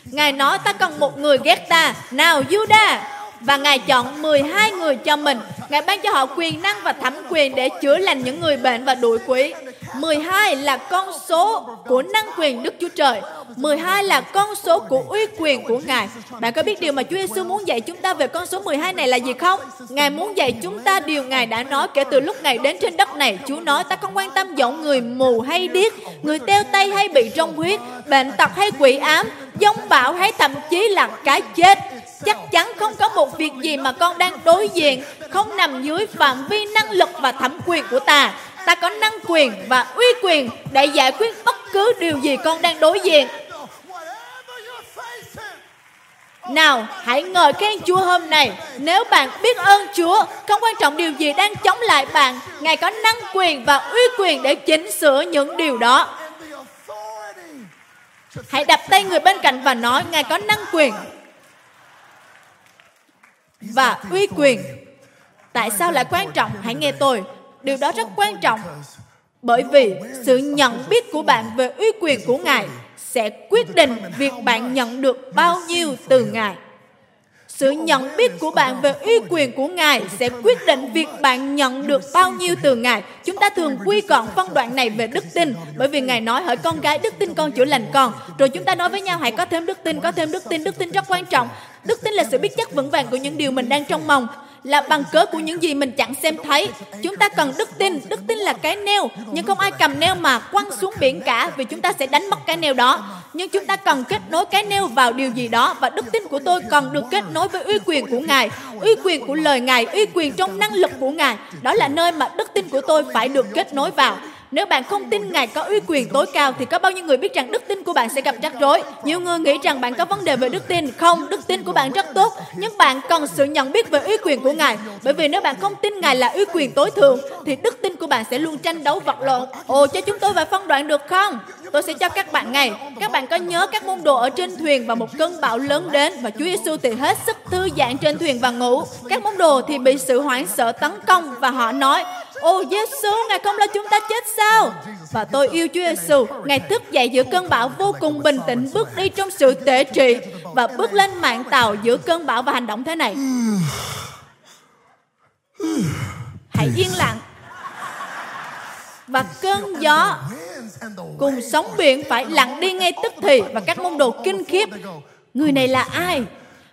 Ngài nói ta cần một người ghét ta. Nào Judas, và Ngài chọn 12 người cho mình. Ngài ban cho họ quyền năng và thẩm quyền để chữa lành những người bệnh và đuổi quỷ. 12 là con số của năng quyền Đức Chúa Trời. 12 là con số của uy quyền của Ngài. Bạn có biết điều mà Chúa Giêsu muốn dạy chúng ta về con số 12 này là gì không? Ngài muốn dạy chúng ta điều Ngài đã nói kể từ lúc Ngài đến trên đất này. Chúa nói ta không quan tâm giọng người mù hay điếc, người teo tay hay bị trong huyết, bệnh tật hay quỷ ám, giông bão hay thậm chí là cái chết chắc chắn không có một việc gì mà con đang đối diện không nằm dưới phạm vi năng lực và thẩm quyền của ta ta có năng quyền và uy quyền để giải quyết bất cứ điều gì con đang đối diện nào, hãy ngợi khen Chúa hôm nay. Nếu bạn biết ơn Chúa, không quan trọng điều gì đang chống lại bạn, Ngài có năng quyền và uy quyền để chỉnh sửa những điều đó. Hãy đập tay người bên cạnh và nói, Ngài có năng quyền và uy quyền. Tại sao lại quan trọng? Hãy nghe tôi. Điều đó rất quan trọng bởi vì sự nhận biết của bạn về uy quyền của Ngài sẽ quyết định việc bạn nhận được bao nhiêu từ Ngài. sự nhận biết của bạn về uy quyền của Ngài sẽ quyết định việc bạn nhận được bao nhiêu từ Ngài. Chúng ta thường quy gọn phân đoạn này về đức tin, bởi vì Ngài nói hỡi con gái đức tin con chữa lành con. Rồi chúng ta nói với nhau hãy có thêm đức tin, có thêm đức tin, đức tin rất quan trọng. Đức tin là sự biết chắc vững vàng của những điều mình đang trông mong là bằng cớ của những gì mình chẳng xem thấy. Chúng ta cần đức tin. Đức tin là cái neo, nhưng không ai cầm neo mà quăng xuống biển cả vì chúng ta sẽ đánh mất cái neo đó. Nhưng chúng ta cần kết nối cái neo vào điều gì đó và đức tin của tôi cần được kết nối với uy quyền của Ngài, uy quyền của lời Ngài, uy quyền trong năng lực của Ngài. Đó là nơi mà đức tin của tôi phải được kết nối vào. Nếu bạn không tin Ngài có uy quyền tối cao thì có bao nhiêu người biết rằng đức tin của bạn sẽ gặp rắc rối? Nhiều người nghĩ rằng bạn có vấn đề về đức tin. Không, đức tin của bạn rất tốt, nhưng bạn cần sự nhận biết về uy quyền của Ngài. Bởi vì nếu bạn không tin Ngài là uy quyền tối thượng thì đức tin của bạn sẽ luôn tranh đấu vật lộn. Ồ, cho chúng tôi vài phân đoạn được không? Tôi sẽ cho các bạn ngay. Các bạn có nhớ các môn đồ ở trên thuyền và một cơn bão lớn đến và Chúa Giêsu thì hết sức thư giãn trên thuyền và ngủ. Các môn đồ thì bị sự hoảng sợ tấn công và họ nói Ồ Giêsu, Ngài không lo chúng ta chết sao? Và tôi yêu Chúa Giêsu. Ngài thức dậy giữa cơn bão vô cùng bình tĩnh, bước đi trong sự tệ trị và bước lên mạng tàu giữa cơn bão và hành động thế này. Hãy yên lặng. Và cơn gió cùng sóng biển phải lặng đi ngay tức thì và các môn đồ kinh khiếp. Người này là ai?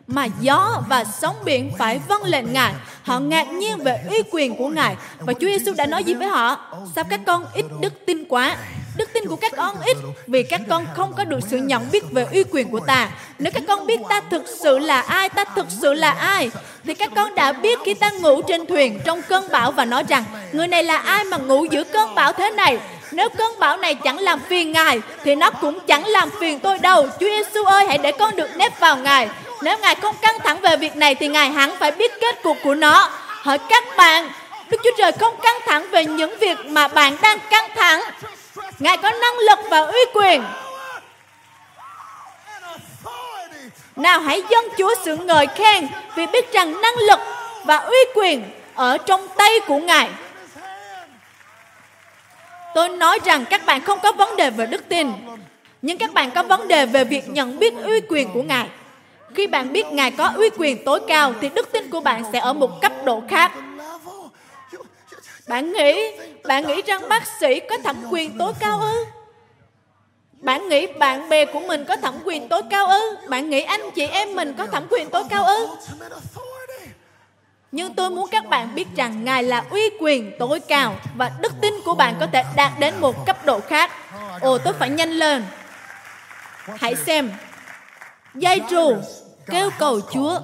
Mà gió và sóng biển phải vâng lệnh Ngài. Họ ngạc nhiên về uy quyền của Ngài. Và Chúa Giêsu đã nói gì với họ? Sao các con ít đức tin quá? Đức tin của các con ít vì các con không có được sự nhận biết về uy quyền của ta. Nếu các con biết ta thực sự là ai, ta thực sự là ai, thì các con đã biết khi ta ngủ trên thuyền trong cơn bão và nói rằng người này là ai mà ngủ giữa cơn bão thế này nếu cơn bão này chẳng làm phiền Ngài Thì nó cũng chẳng làm phiền tôi đâu Chúa Giêsu ơi hãy để con được nếp vào Ngài nếu Ngài không căng thẳng về việc này thì Ngài hẳn phải biết kết cục của nó. Hỏi các bạn, Đức Chúa Trời không căng thẳng về những việc mà bạn đang căng thẳng. Ngài có năng lực và uy quyền. Nào hãy dân Chúa sự ngợi khen vì biết rằng năng lực và uy quyền ở trong tay của Ngài. Tôi nói rằng các bạn không có vấn đề về đức tin, nhưng các bạn có vấn đề về việc nhận biết uy quyền của Ngài. Khi bạn biết Ngài có uy quyền tối cao thì đức tin của bạn sẽ ở một cấp độ khác. Bạn nghĩ, bạn nghĩ rằng bác sĩ có thẩm quyền tối cao ư? Bạn nghĩ bạn bè của mình có thẩm quyền tối cao ư? Bạn nghĩ anh chị em mình có thẩm quyền tối cao ư? Nhưng tôi muốn các bạn biết rằng Ngài là uy quyền tối cao và đức tin của bạn có thể đạt đến một cấp độ khác. Ồ, tôi phải nhanh lên. Hãy xem dây trù kêu cầu Chúa.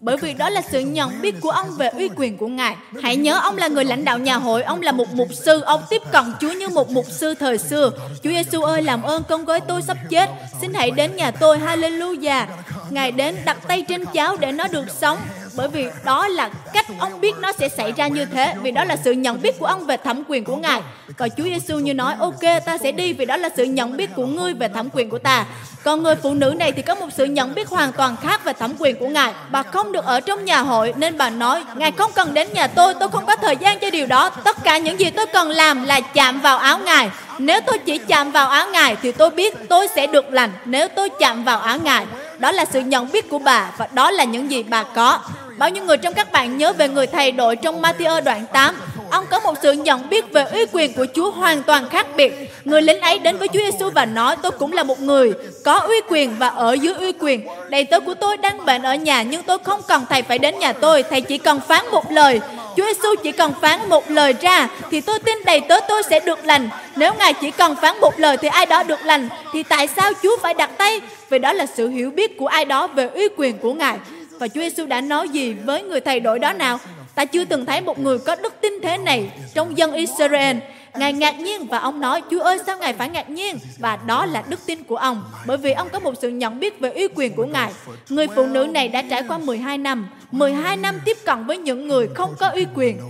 Bởi vì đó là sự nhận biết của ông về uy quyền của Ngài. Hãy nhớ ông là người lãnh đạo nhà hội, ông là một mục sư, ông tiếp cận Chúa như một mục sư thời xưa. Chúa Giêsu ơi, làm ơn con gái tôi sắp chết, xin hãy đến nhà tôi, hallelujah. Ngài đến đặt tay trên cháu để nó được sống. Bởi vì đó là cách ông biết nó sẽ xảy ra như thế. Vì đó là sự nhận biết của ông về thẩm quyền của ngài. Còn Chúa Giêsu như nói ok ta sẽ đi vì đó là sự nhận biết của ngươi về thẩm quyền của ta còn người phụ nữ này thì có một sự nhận biết hoàn toàn khác về thẩm quyền của ngài. Bà không được ở trong nhà hội, nên bà nói, ngài không cần đến nhà tôi tôi không có thời gian cho điều đó. Tất cả những gì tôi cần làm là chạm vào áo ngài. Nếu tôi chỉ chạm vào áo ngài thì tôi biết tôi sẽ được lành. Nếu tôi chạm vào áo ngài, đó là sự nhận biết của bà và đó là những gì bà có. Bao nhiêu người trong các bạn nhớ về người thầy đội trong Matthew đoạn 8 Ông có một sự nhận biết về uy quyền của Chúa hoàn toàn khác biệt. Người lính ấy đến với Chúa Giêsu và nói, tôi cũng là một người có uy quyền và ở dưới uy quyền. Đầy tớ của tôi đang bệnh ở nhà nhưng tôi không cần thầy phải đến nhà tôi. Thầy chỉ cần phán một lời. Chúa Giêsu chỉ cần phán một lời ra thì tôi tin đầy tớ tôi sẽ được lành. Nếu Ngài chỉ cần phán một lời thì ai đó được lành thì tại sao Chúa phải đặt tay? Vì đó là sự hiểu biết của ai đó về uy quyền của Ngài. Và Chúa Giêsu đã nói gì với người thầy đổi đó nào? Ta chưa từng thấy một người có đức tin thế này trong dân Israel. Ngài ngạc nhiên và ông nói, Chúa ơi sao Ngài phải ngạc nhiên? Và đó là đức tin của ông, bởi vì ông có một sự nhận biết về uy quyền của Ngài. Người phụ nữ này đã trải qua 12 năm, 12 năm tiếp cận với những người không có uy quyền.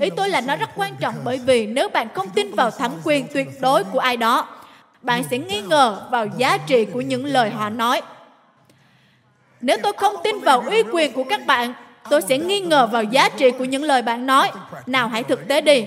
Ý tôi là nó rất quan trọng bởi vì nếu bạn không tin vào thẩm quyền tuyệt đối của ai đó, bạn sẽ nghi ngờ vào giá trị của những lời họ nói. Nếu tôi không tin vào uy quyền của các bạn, tôi sẽ nghi ngờ vào giá trị của những lời bạn nói. Nào, hãy thực tế đi.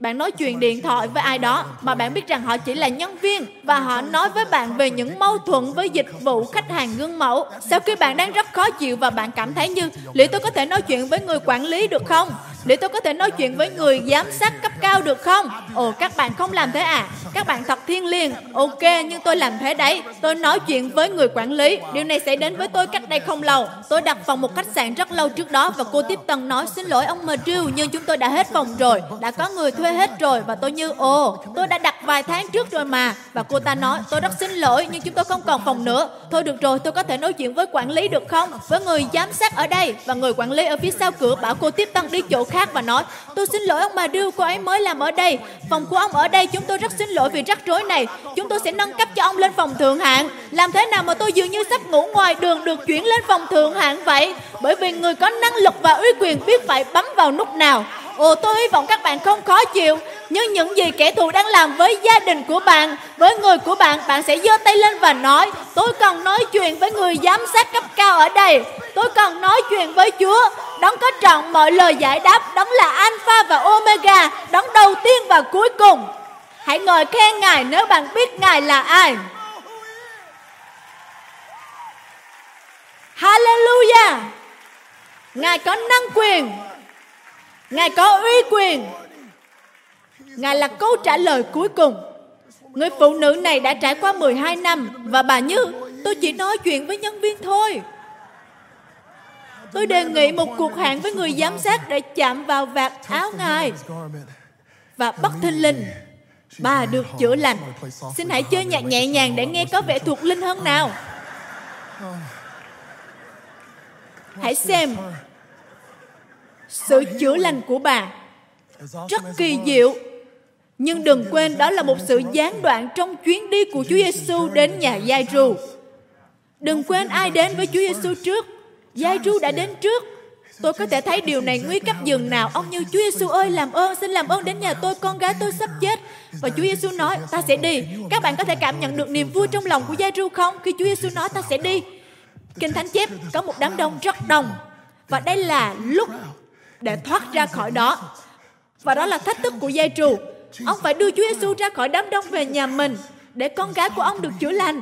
bạn nói chuyện điện thoại với ai đó mà bạn biết rằng họ chỉ là nhân viên và họ nói với bạn về những mâu thuẫn với dịch vụ khách hàng gương mẫu. Sau khi bạn đang rất khó chịu và bạn cảm thấy như, liệu tôi có thể nói chuyện với người quản lý được không? Để tôi có thể nói chuyện với người giám sát cấp cao được không? Ồ, các bạn không làm thế à? Các bạn thật thiên liêng. Ok, nhưng tôi làm thế đấy. Tôi nói chuyện với người quản lý. Điều này sẽ đến với tôi cách đây không lâu. Tôi đặt phòng một khách sạn rất lâu trước đó và cô tiếp tân nói xin lỗi ông Madrill nhưng chúng tôi đã hết phòng rồi. Đã có người thuê hết rồi và tôi như ồ, tôi đã đặt vài tháng trước rồi mà. Và cô ta nói tôi rất xin lỗi nhưng chúng tôi không còn phòng nữa. Thôi được rồi, tôi có thể nói chuyện với quản lý được không? Với người giám sát ở đây và người quản lý ở phía sau cửa bảo cô tiếp tân đi chỗ khác và nói, tôi xin lỗi ông bà đưa cô ấy mới làm ở đây. Phòng của ông ở đây, chúng tôi rất xin lỗi vì rắc rối này. Chúng tôi sẽ nâng cấp cho ông lên phòng thượng hạng. Làm thế nào mà tôi dường như sắp ngủ ngoài đường được chuyển lên phòng thượng hạng vậy? Bởi vì người có năng lực và uy quyền biết phải bấm vào nút nào. Ồ, tôi hy vọng các bạn không khó chịu. Nhưng những gì kẻ thù đang làm với gia đình của bạn, Với người của bạn Bạn sẽ giơ tay lên và nói, Tôi cần nói chuyện với người giám sát cấp cao ở đây. Tôi cần nói chuyện với Chúa. Đấng có trọn mọi lời giải đáp Đấng là Alpha và Omega Đấng đầu tiên và cuối cùng Hãy ngồi khen Ngài nếu bạn biết Ngài là ai Hallelujah Ngài có năng quyền Ngài có uy quyền. Ngài là câu trả lời cuối cùng. Người phụ nữ này đã trải qua 12 năm và bà Như, tôi chỉ nói chuyện với nhân viên thôi. Tôi đề nghị một cuộc hẹn với người giám sát để chạm vào vạt áo Ngài. Và bắt thinh linh, bà được chữa lành. Xin hãy chơi nhạc nhẹ nhàng để nghe có vẻ thuộc linh hơn nào. Hãy xem sự chữa lành của bà rất kỳ diệu nhưng đừng quên đó là một sự gián đoạn trong chuyến đi của Chúa Giêsu đến nhà Giai Ru. Đừng quên ai đến với Chúa Giêsu trước. Giai Ru đã đến trước. Tôi có thể thấy điều này nguy cấp dường nào. Ông như Chúa Giêsu ơi, làm ơn, xin làm ơn đến nhà tôi, con gái tôi sắp chết. Và Chúa Giêsu nói, ta sẽ đi. Các bạn có thể cảm nhận được niềm vui trong lòng của Giai Ru không? Khi Chúa Giêsu nói ta sẽ đi. Kinh Thánh chép có một đám đông rất đông. Và đây là lúc để thoát ra khỏi đó. Và đó là thách thức của giai trù. Ông phải đưa Chúa Giêsu ra khỏi đám đông về nhà mình để con gái của ông được chữa lành.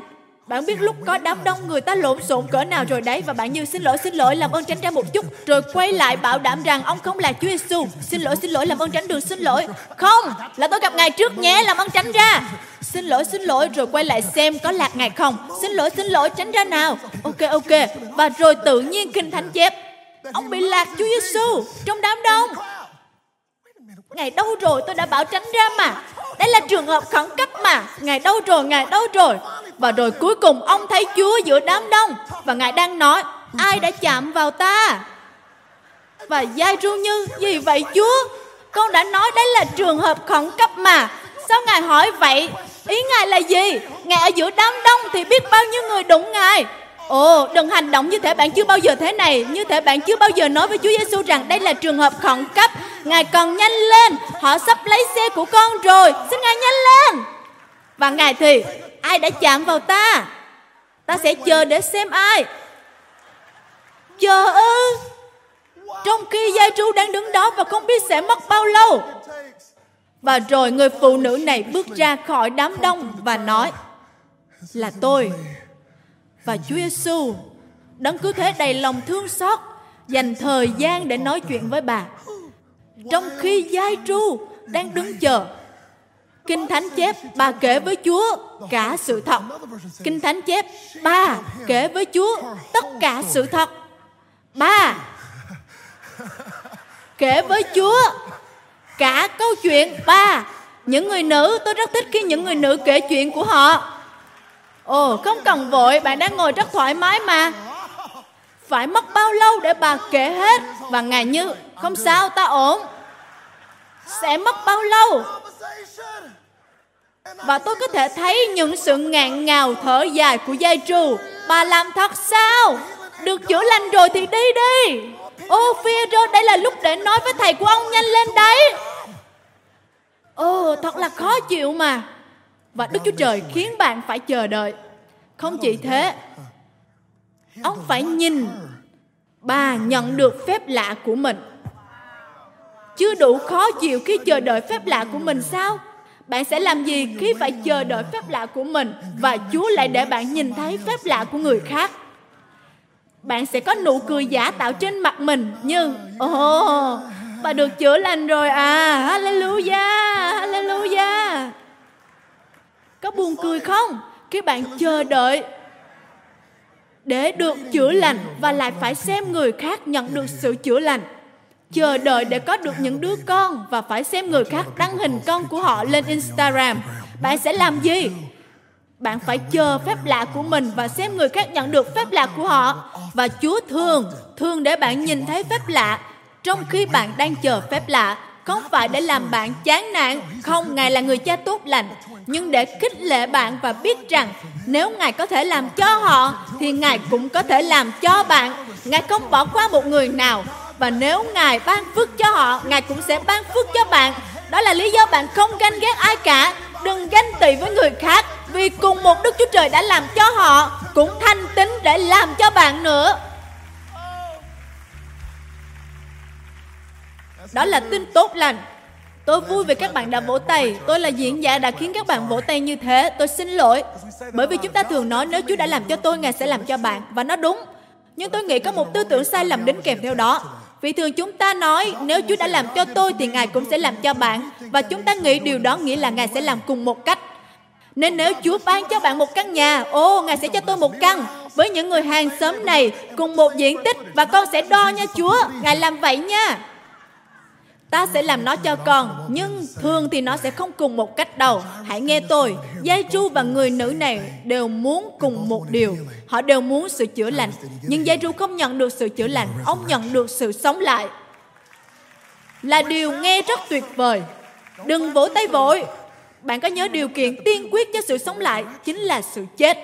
Bạn biết lúc có đám đông người ta lộn xộn cỡ nào rồi đấy và bạn như xin lỗi xin lỗi làm ơn tránh ra một chút rồi quay lại bảo đảm rằng ông không là Chúa Giêsu. Xin lỗi xin lỗi làm ơn tránh đường xin lỗi. Không, là tôi gặp ngài trước nhé, làm ơn tránh ra. Xin lỗi xin lỗi rồi quay lại xem có lạc ngài không. Xin lỗi xin lỗi tránh ra nào. Ok ok. Và rồi tự nhiên kinh thánh chép Ông bị lạc Chúa Giêsu trong đám đông. Ngài đâu rồi? Tôi đã bảo tránh ra mà. Đây là trường hợp khẩn cấp mà. Ngài đâu rồi? Ngài đâu rồi? Và rồi cuối cùng ông thấy Chúa giữa đám đông và Ngài đang nói, ai đã chạm vào ta? Và Giai ru như, gì vậy, Chúa? Con đã nói đây là trường hợp khẩn cấp mà. Sao Ngài hỏi vậy? Ý Ngài là gì? Ngài ở giữa đám đông thì biết bao nhiêu người đụng Ngài. Ồ, đừng hành động như thể bạn chưa bao giờ thế này, như thể bạn chưa bao giờ nói với Chúa Giêsu rằng đây là trường hợp khẩn cấp. Ngài còn nhanh lên, họ sắp lấy xe của con rồi, xin Ngài nhanh lên. Và Ngài thì, ai đã chạm vào ta? Ta sẽ chờ để xem ai. Chờ ư? Trong khi Gia Tru đang đứng đó và không biết sẽ mất bao lâu. Và rồi người phụ nữ này bước ra khỏi đám đông và nói, là tôi và Chúa Giêsu đấng cứ thế đầy lòng thương xót, dành thời gian để nói chuyện với bà. Trong khi giai tru đang đứng chờ, kinh thánh chép bà kể với chúa cả sự thật. Kinh thánh chép bà kể với chúa tất cả sự thật. Bà kể với chúa cả câu chuyện. Ba những người nữ, tôi rất thích khi những người nữ kể chuyện của họ. Ồ, không cần vội, bạn đang ngồi rất thoải mái mà. Phải mất bao lâu để bà kể hết? Và ngài như, không sao, ta ổn. Sẽ mất bao lâu? Và tôi có thể thấy những sự ngạn ngào thở dài của giai trù. Bà làm thật sao? Được chữa lành rồi thì đi đi. Ô, Phêrô, đây là lúc để nói với thầy của ông nhanh lên đấy. Ồ, thật là khó chịu mà và Đức Chúa Trời khiến bạn phải chờ đợi. Không chỉ thế, ông phải nhìn bà nhận được phép lạ của mình. chưa đủ khó chịu khi chờ đợi phép lạ của mình sao? Bạn sẽ làm gì khi phải chờ đợi phép lạ của mình và Chúa lại để bạn nhìn thấy phép lạ của người khác? Bạn sẽ có nụ cười giả tạo trên mặt mình như Ồ, oh, bà được chữa lành rồi à, Hallelujah, Hallelujah. Có buồn cười không? Khi bạn chờ đợi để được chữa lành và lại phải xem người khác nhận được sự chữa lành chờ đợi để có được những đứa con và phải xem người khác đăng hình con của họ lên Instagram. Bạn sẽ làm gì? Bạn phải chờ phép lạ của mình và xem người khác nhận được phép lạ của họ. Và Chúa thường, thường để bạn nhìn thấy phép lạ trong khi bạn đang chờ phép lạ. Không phải để làm bạn chán nản, không, Ngài là người cha tốt lành, nhưng để khích lệ bạn và biết rằng nếu Ngài có thể làm cho họ, thì Ngài cũng có thể làm cho bạn. Ngài không bỏ qua một người nào, và nếu Ngài ban phước cho họ, Ngài cũng sẽ ban phước cho bạn. Đó là lý do bạn không ganh ghét ai cả. Đừng ganh tị với người khác vì cùng một Đức Chúa Trời đã làm cho họ cũng thanh tính để làm cho bạn nữa. Đó là tin tốt lành. Tôi vui vì các bạn đã vỗ tay. Tôi là diễn giả đã khiến các bạn vỗ tay như thế. Tôi xin lỗi. Bởi vì chúng ta thường nói nếu Chúa đã làm cho tôi, Ngài sẽ làm cho bạn. Và nó đúng. Nhưng tôi nghĩ có một tư tưởng sai lầm đến kèm theo đó. Vì thường chúng ta nói nếu Chúa đã làm cho tôi thì Ngài cũng sẽ làm cho bạn. Và chúng ta nghĩ điều đó nghĩa là Ngài sẽ làm cùng một cách. Nên nếu Chúa ban cho bạn một căn nhà, ô, Ngài sẽ cho tôi một căn với những người hàng xóm này cùng một diện tích và con sẽ đo nha Chúa. Ngài làm vậy nha ta sẽ làm nó cho con, nhưng thường thì nó sẽ không cùng một cách đầu hãy nghe tôi giai tru và người nữ này đều muốn cùng một điều. Họ đều muốn sự chữa lành. Nhưng giai tru không nhận được sự chữa lành, ông nhận được sự sống lại. Là điều nghe rất tuyệt vời. Đừng vỗ tay vội. Bạn có nhớ điều kiện tiên quyết cho sự sống lại chính là sự chết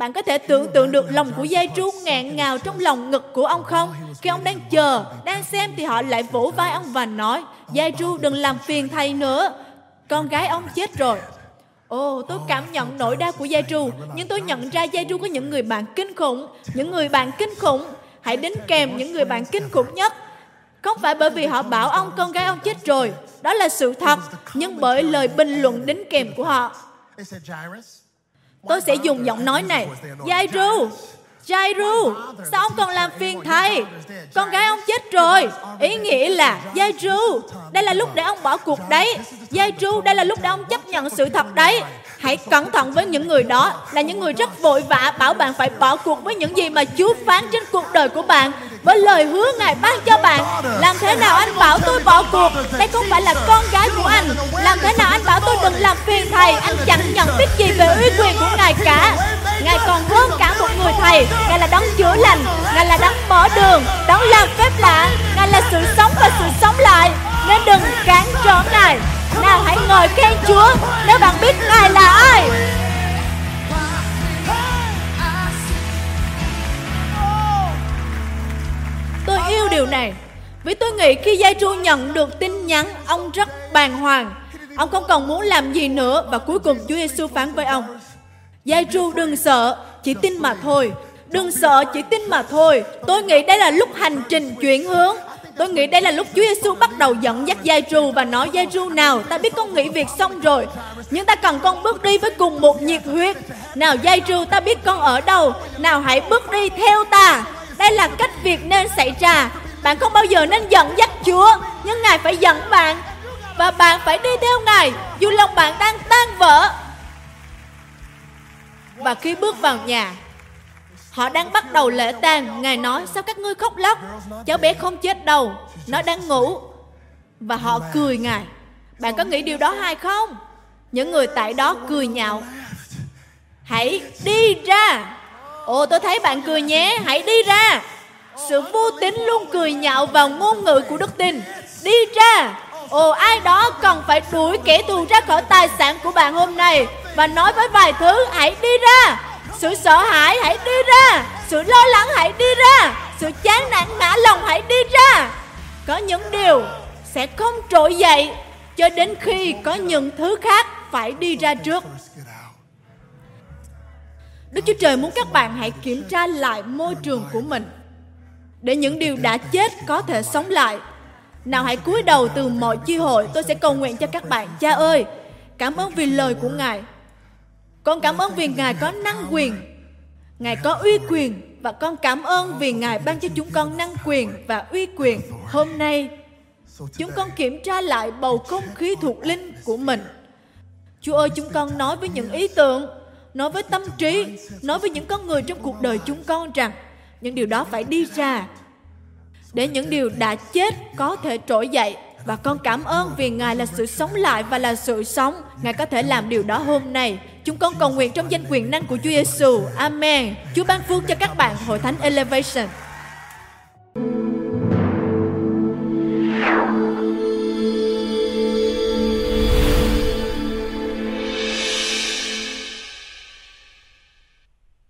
bạn có thể tưởng tượng được lòng của dây tru ngẹn ngào trong lòng ngực của ông không? Khi ông đang chờ, đang xem thì họ lại vỗ vai ông và nói, Dây tru đừng làm phiền thầy nữa. Con gái ông chết rồi. Ồ, oh, tôi cảm nhận nỗi đau của Gia Tru, nhưng tôi nhận ra Gia Tru có những người bạn kinh khủng, những người bạn kinh khủng. Hãy đến kèm những người bạn kinh khủng nhất. Không phải bởi vì họ bảo ông con gái ông chết rồi, đó là sự thật, nhưng bởi lời bình luận đính kèm của họ. Tôi sẽ dùng giọng nói này. Jairu, Jairu, sao ông còn làm phiền thầy? Con gái ông chết rồi. Ý nghĩa là Jairu, đây là lúc để ông bỏ cuộc đấy. Jairu, đây là lúc để ông chấp nhận sự thật đấy. Hãy cẩn thận với những người đó là những người rất vội vã bảo bạn phải bỏ cuộc với những gì mà Chúa phán trên cuộc đời của bạn với lời hứa Ngài ban cho bạn. Làm thế nào anh bảo tôi bỏ cuộc? Đây không phải là con gái của anh. Làm thế nào anh bảo tôi đừng làm phiền thầy? Anh chẳng nhận biết gì về uy quyền của Ngài cả. Ngài còn hơn cả một người thầy. Ngài là đấng chữa lành. Ngài là đấng mở đường, đấng làm phép lạ. Ngài là sự sống và sự sống lại. Nên đừng cản trở Ngài. Nào hãy ngồi khen Chúa, nếu bạn biết Ngài là ai. Tôi yêu điều này, Vì tôi nghĩ khi Giai Tru nhận được tin nhắn, Ông rất bàng hoàng. Ông không còn muốn làm gì nữa Và cuối cùng Chúa Giêsu phán với ông. Giai Tru, đừng sợ, Chỉ tin mà thôi. Đừng sợ, chỉ tin mà thôi. Tôi nghĩ đây là lúc hành trình chuyển hướng. Tôi nghĩ đây là lúc Chúa Giêsu bắt đầu dẫn dắt Giai Ru và nói Giai Ru nào, ta biết con nghĩ việc xong rồi, nhưng ta cần con bước đi với cùng một nhiệt huyết. Nào Giai Ru, ta biết con ở đâu, nào hãy bước đi theo ta. Đây là cách việc nên xảy ra. Bạn không bao giờ nên dẫn dắt Chúa, nhưng Ngài phải dẫn bạn. Và bạn phải đi theo Ngài, dù lòng bạn đang tan vỡ. Và khi bước vào nhà, Họ đang bắt đầu lễ tang. Ngài nói, sao các ngươi khóc lóc? Cháu bé không chết đâu. Nó đang ngủ. Và họ cười Ngài. Bạn có nghĩ điều đó hay không? Những người tại đó cười nhạo. Hãy đi ra. Ồ, tôi thấy bạn cười nhé. Hãy đi ra. Sự vô tín luôn cười nhạo vào ngôn ngữ của đức tin. Đi ra. Ồ, ai đó cần phải đuổi kẻ thù ra khỏi tài sản của bạn hôm nay Và nói với vài thứ, Hãy đi ra sự sợ hãi hãy đi ra. Sự lo lắng hãy đi ra. Sự chán nản ngã lòng hãy đi ra. Có những điều sẽ không trỗi dậy cho đến khi có những thứ khác phải đi ra trước. Đức Chúa Trời muốn các bạn hãy kiểm tra lại môi trường của mình. Để những điều đã chết có thể sống lại. Nào hãy cúi đầu từ mọi chi hội, tôi sẽ cầu nguyện cho các bạn. Cha ơi, cảm ơn vì lời của Ngài. Con cảm ơn vì Ngài có năng quyền. Ngài có uy quyền và con cảm ơn vì Ngài ban cho chúng con năng quyền và uy quyền. Hôm nay, chúng con kiểm tra lại bầu không khí thuộc linh của mình. Chúa ơi, chúng con nói với những ý tưởng, nói với tâm trí, nói với những con người trong cuộc đời chúng con rằng những điều đó phải đi ra để những điều đã chết có thể trỗi dậy và con cảm ơn vì Ngài là sự sống lại và là sự sống. Ngài có thể làm điều đó hôm nay. Chúng con cầu nguyện trong danh quyền năng của Chúa Giêsu. Amen. Chúa ban phước cho các bạn hội thánh Elevation.